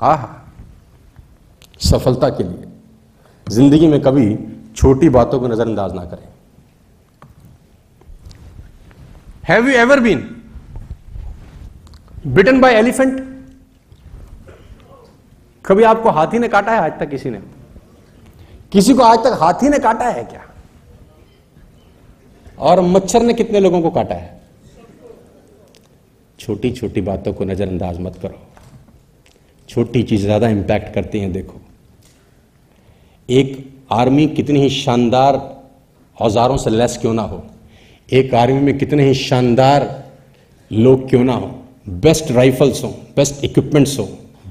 आह। सफलता के लिए। ज़िंदगी में कभी छोटी बातों को नजरअंदाज ना करें। Have you ever been bitten by elephant कभी आपको हाथी ने काटा है? आज तक किसी ने? किसी को आज तक हाथी ने काटा है क्या? और मच्छर ने कितने लोगों को काटा है? छोटी छोटी बातों को नजरअंदाज मत करो। छोटी चीज़ ज़्यादा इंपैक्ट करती हैं, देखो। एक आर्मी कितनी ही शानदार, औजारों से लेस क्यों ना हो। एक आर्मी में कितने ही शानदार लोग क्यों ना हो। बेस्ट राइफल्स हो बेस्ट इक्विपमेंट्स हो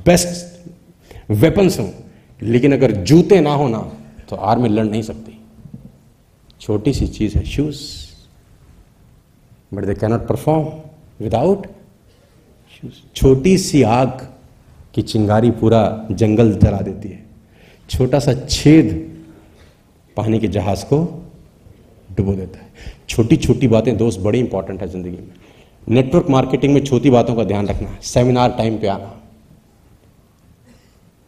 बेस्ट वेपन्स हो। लेकिन अगर जूते ना हो ना तो आर्मी लड़ नहीं सकती। छोटी सी चीज़ है shoes but they cannot perform without छोटी सी आग की चिंगारी पूरा जंगल जला देती है। छोटा सा छेद पानी के जहाज़ को डुबो देता है। छोटी छोटी बातें दोस्त बड़ी इंपॉर्टेंट है ज़िंदगी में। नेटवर्क मार्केटिंग में छोटी बातों का ध्यान रखना सेमिनार टाइम पे आना।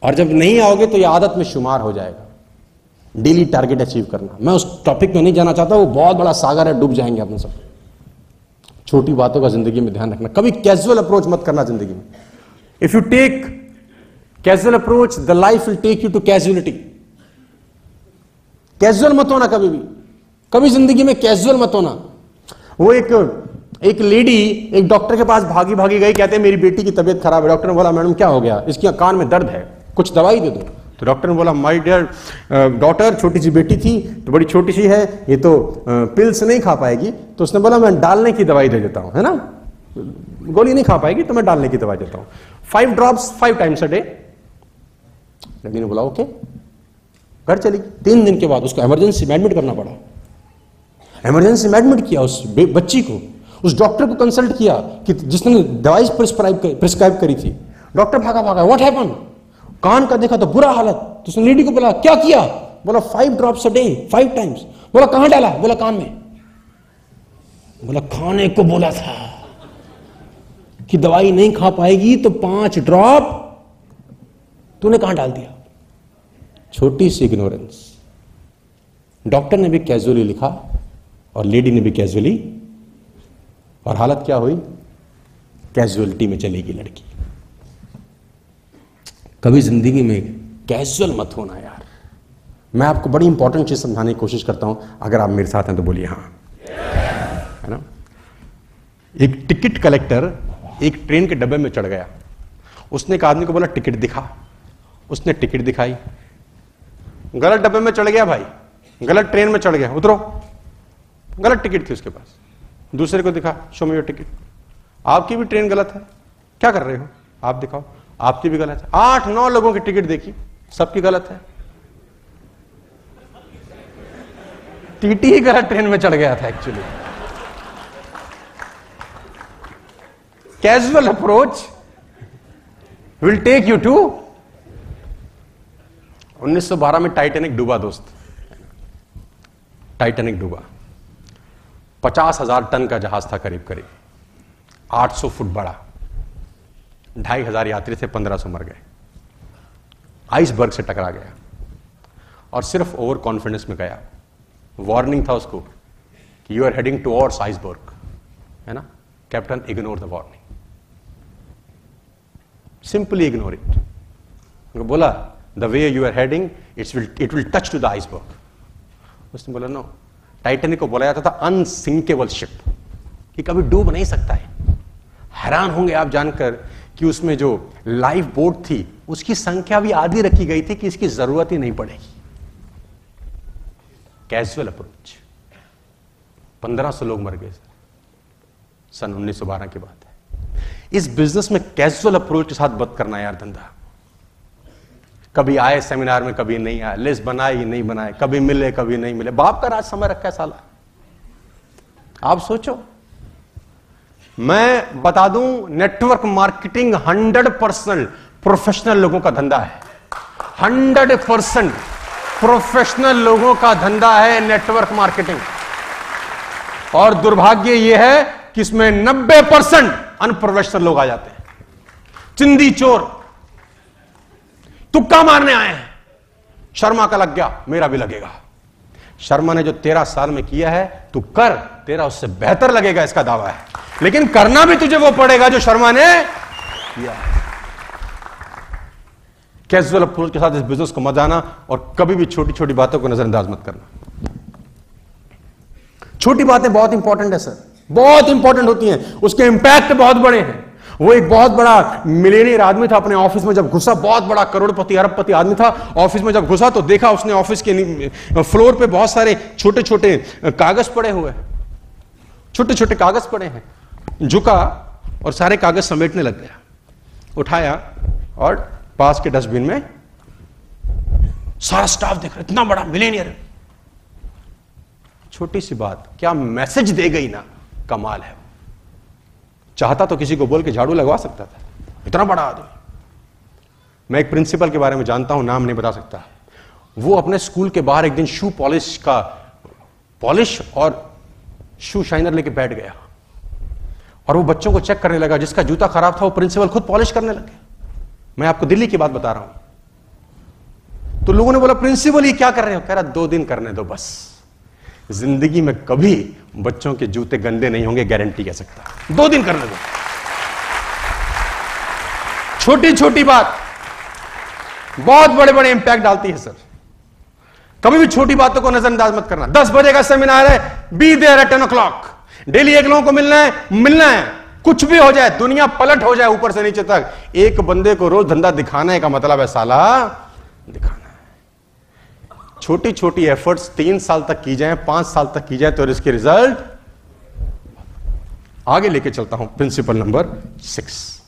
और जब नहीं आओगे तो यह आदत में शुमार हो जाएगा। डेली टारगेट अचीव करना। मैं उस टॉपिक में नहीं जाना चाहता, वो बहुत बड़ा सागर है, डूब जाएँगे अपने सब। छोटी बातों का ज़िंदगी में ध्यान रखना। कभी कैजुअल अप्रोच मत करना ज़िंदगी में। If you take casual approach the life will take you to casualty casual मत होना कभी भी। कभी ज़िंदगी में कैजुअल मत होना। वो एक एक लेडी एक डॉक्टर के पास भागी भागी गई, कहते हैं, मेरी बेटी की तबीयत खराब है। डॉक्टर ने बोला, मैडम, क्या हो गया? इसकी कान में दर्द है। कुछ दवाई दे दो। तो डॉक्टर ने बोला माय डियर डॉटर छोटी सी बेटी थी तो बड़ी छोटी सी है, ये तो पिल्स नहीं खा पाएगी। तो उसने बोला, मैं डालने की दवाई दे देता हूँ, है ना? गोली नहीं खा पाएगी तो मैं डालने की दवाई देता हूँ। Five drops five times a day लड़की ने बोला ओके? घर चली तीन दिन के बाद उसको इमरजेंसी में एडमिट करना पड़ा। इमरजेंसी में एडमिट किया उस बच्ची को। उस डॉक्टर को कंसल्ट किया कि जिसने दवाई प्रिस्क्राइब प्रिस्क्राइब करी थी। डॉक्टर भागा भागा व्हाट हैपन कान का देखा तो बुरा हालत। तो उसने लेडी को बोला, क्या किया? बोला five drops a day five times बोला, कहाँ डाला? बोला, कान में. बोला, खाने को बोला था कि दवाई नहीं खा पाएगी तो पाँच ड्रॉप तूने कहाँ डाल दिया? छोटी सी इग्नोरेंस डॉक्टर ने भी कैजुअली लिखा और लेडी ने भी कैजुअली और हालत क्या हुई? कैजुअलिटी में चलेगी लड़की। कभी ज़िंदगी में कैजुअल मत होना यार। मैं आपको बड़ी इंपॉर्टेंट चीज़ समझाने की कोशिश करता हूँ। अगर आप मेरे साथ हैं तो बोलिए हाँ। है ना? एक टिकट कलेक्टर एक ट्रेन के डब्बे में चढ़ गया। उसने एक आदमी को बोला टिकट दिखा। उसने टिकट दिखाई। गलत डब्बे में चढ़ गया भाई। गलत ट्रेन में चढ़ गया। उतरो। गलत टिकट थी उसके पास। दूसरे को दिखा, शो में योर टिकट। आपकी भी ट्रेन गलत है। क्या कर रहे हो? आप दिखाओ। आपकी भी गलत है। आठ, नौ लोगों की टिकट देखी। सबकी गलत है। टीटी ही गलत ट्रेन में चढ़ गया था actually casual approach will take you to 1912 में टाइटेनिक डूबा, दोस्त। टाइटेनिक डूबा। पचास हज़ार टन का जहाज़ था करीब करीब 800 फुट बड़ा। ढाई हज़ार यात्री थे 1500 मर गए। आइसबर्ग से टकरा गया। और सिर्फ़ ओवर कॉन्फिडेंस में गया। वार्निंग था उसको कि you are heading towards iceberg है ना? Captain ignore the warning simply ignore it बोला the way you are heading it's will it will touch to the iceberg उसने बोला नो टाइटेनिक को बोला जाता था अनसिंकेबल शिप कि कभी डूब नहीं सकता है। हैरान होंगे आप जानकर कि उसमें जो लाइफ बोट थी, उसकी संख्या भी आधी रखी गई थी कि इसकी ज़रूरत ही नहीं पड़ेगी। कैजुअल अप्रोच 1500 लोग मर गए सर सन 1912 की बात है। इस बिज़नेस में कैजुअल अप्रोच के साथ बत करना यार धंधा। कभी आए सेमिनार में, कभी नहीं आए। लिस्ट बनाए ही नहीं बनाए, कभी मिले, कभी नहीं मिले। बाप का राज समय रखा है साला। आप सोचो। मैं बता दूँ network marketing hundred percent professional लोगों का धंधा है। हंड्रेड परसेंट प्रोफेशनल लोगों का धंधा है नेटवर्क मार्केटिंग और दुर्भाग्य यह है कि इसमें 90 परसेंट अनप्रोफेशनल लोग आ जाते हैं। चिंदी चोर। तुक्का मारने आए हैं। शर्मा का लग गया, मेरा भी लगेगा। शर्मा ने जो तेरह साल में किया है, तू कर, तेरा उससे बेहतर लगेगा, इसका दावा है। लेकिन करना भी तुझे वो पड़ेगा जो शर्मा ने किया कैजुअल अप्रोच के साथ इस बिज़नेस को मत आना और कभी भी छोटी छोटी बातों को नजरअंदाज मत करना। छोटी बातें बहुत इंपॉर्टेंट है सर बहुत इंपॉर्टेंट होती हैं। उसके इंपैक्ट बहुत बड़े हैं। वो एक बहुत बड़ा मिलेनियर आदमी था अपने ऑफ़िस में जब घुसा, बहुत बड़ा करोड़पति, अरबपति आदमी था ऑफ़िस में जब घुसा तो देखा उसने ऑफ़िस के फ्लोर पे बहुत सारे छोटे छोटे कागज़ पड़े हुए छोटे छोटे कागज़ पड़े हैं। झुका और सारे कागज़ समेटने लग गया। उठाया और पास के डस्टबिन में सारा स्टाफ देख रहा इतना बड़ा मिलेनियर। छोटी सी बात, क्या मैसेज दे गई ना? कमाल है चाहता तो किसी को बोल के झाड़ू लगवा सकता था। इतना बड़ा आदमी। मैं एक प्रिंसिपल के बारे में जानता हूँ नाम नहीं बता सकता। वो अपने स्कूल के बाहर एक दिन शू पॉलिश का पॉलिश और शू शाइनर लेके बैठ गया। और वो बच्चों को चेक करने लगा जिसका जूता खराब था वो प्रिंसिपल खुद पॉलिश करने लगे। मैं आपको दिल्ली की बात बता रहा हूँ। तो लोगों ने बोला प्रिंसिपल ये क्या कर रहे हो? कह रहा दो दिन करने दो बस। ज़िंदगी में कभी बच्चों के जूते गंदे नहीं होंगे गारंटी कह सकता। दो दिन करने दो। छोटी छोटी बात। बहुत बड़े बड़े इंपैक्ट डालती है सर कभी भी छोटी बातों को नजरअंदाज मत करना। दस बजे का सेमिनार है be there at ten o'clock daily एक लोगों को मिलना है मिलना है। कुछ भी हो जाए, दुनिया पलट हो जाए ऊपर से नीचे तक। एक बंदे को रोज धंधा दिखाने का मतलब है, साला, दिखाना। है छोटी छोटी एफर्ट्स तीन साल तक की जाए, पाँच साल तक की जाए तो इसके रिज़ल्ट आगे लेके चलता हूँ प्रिंसिपल नंबर सिक्स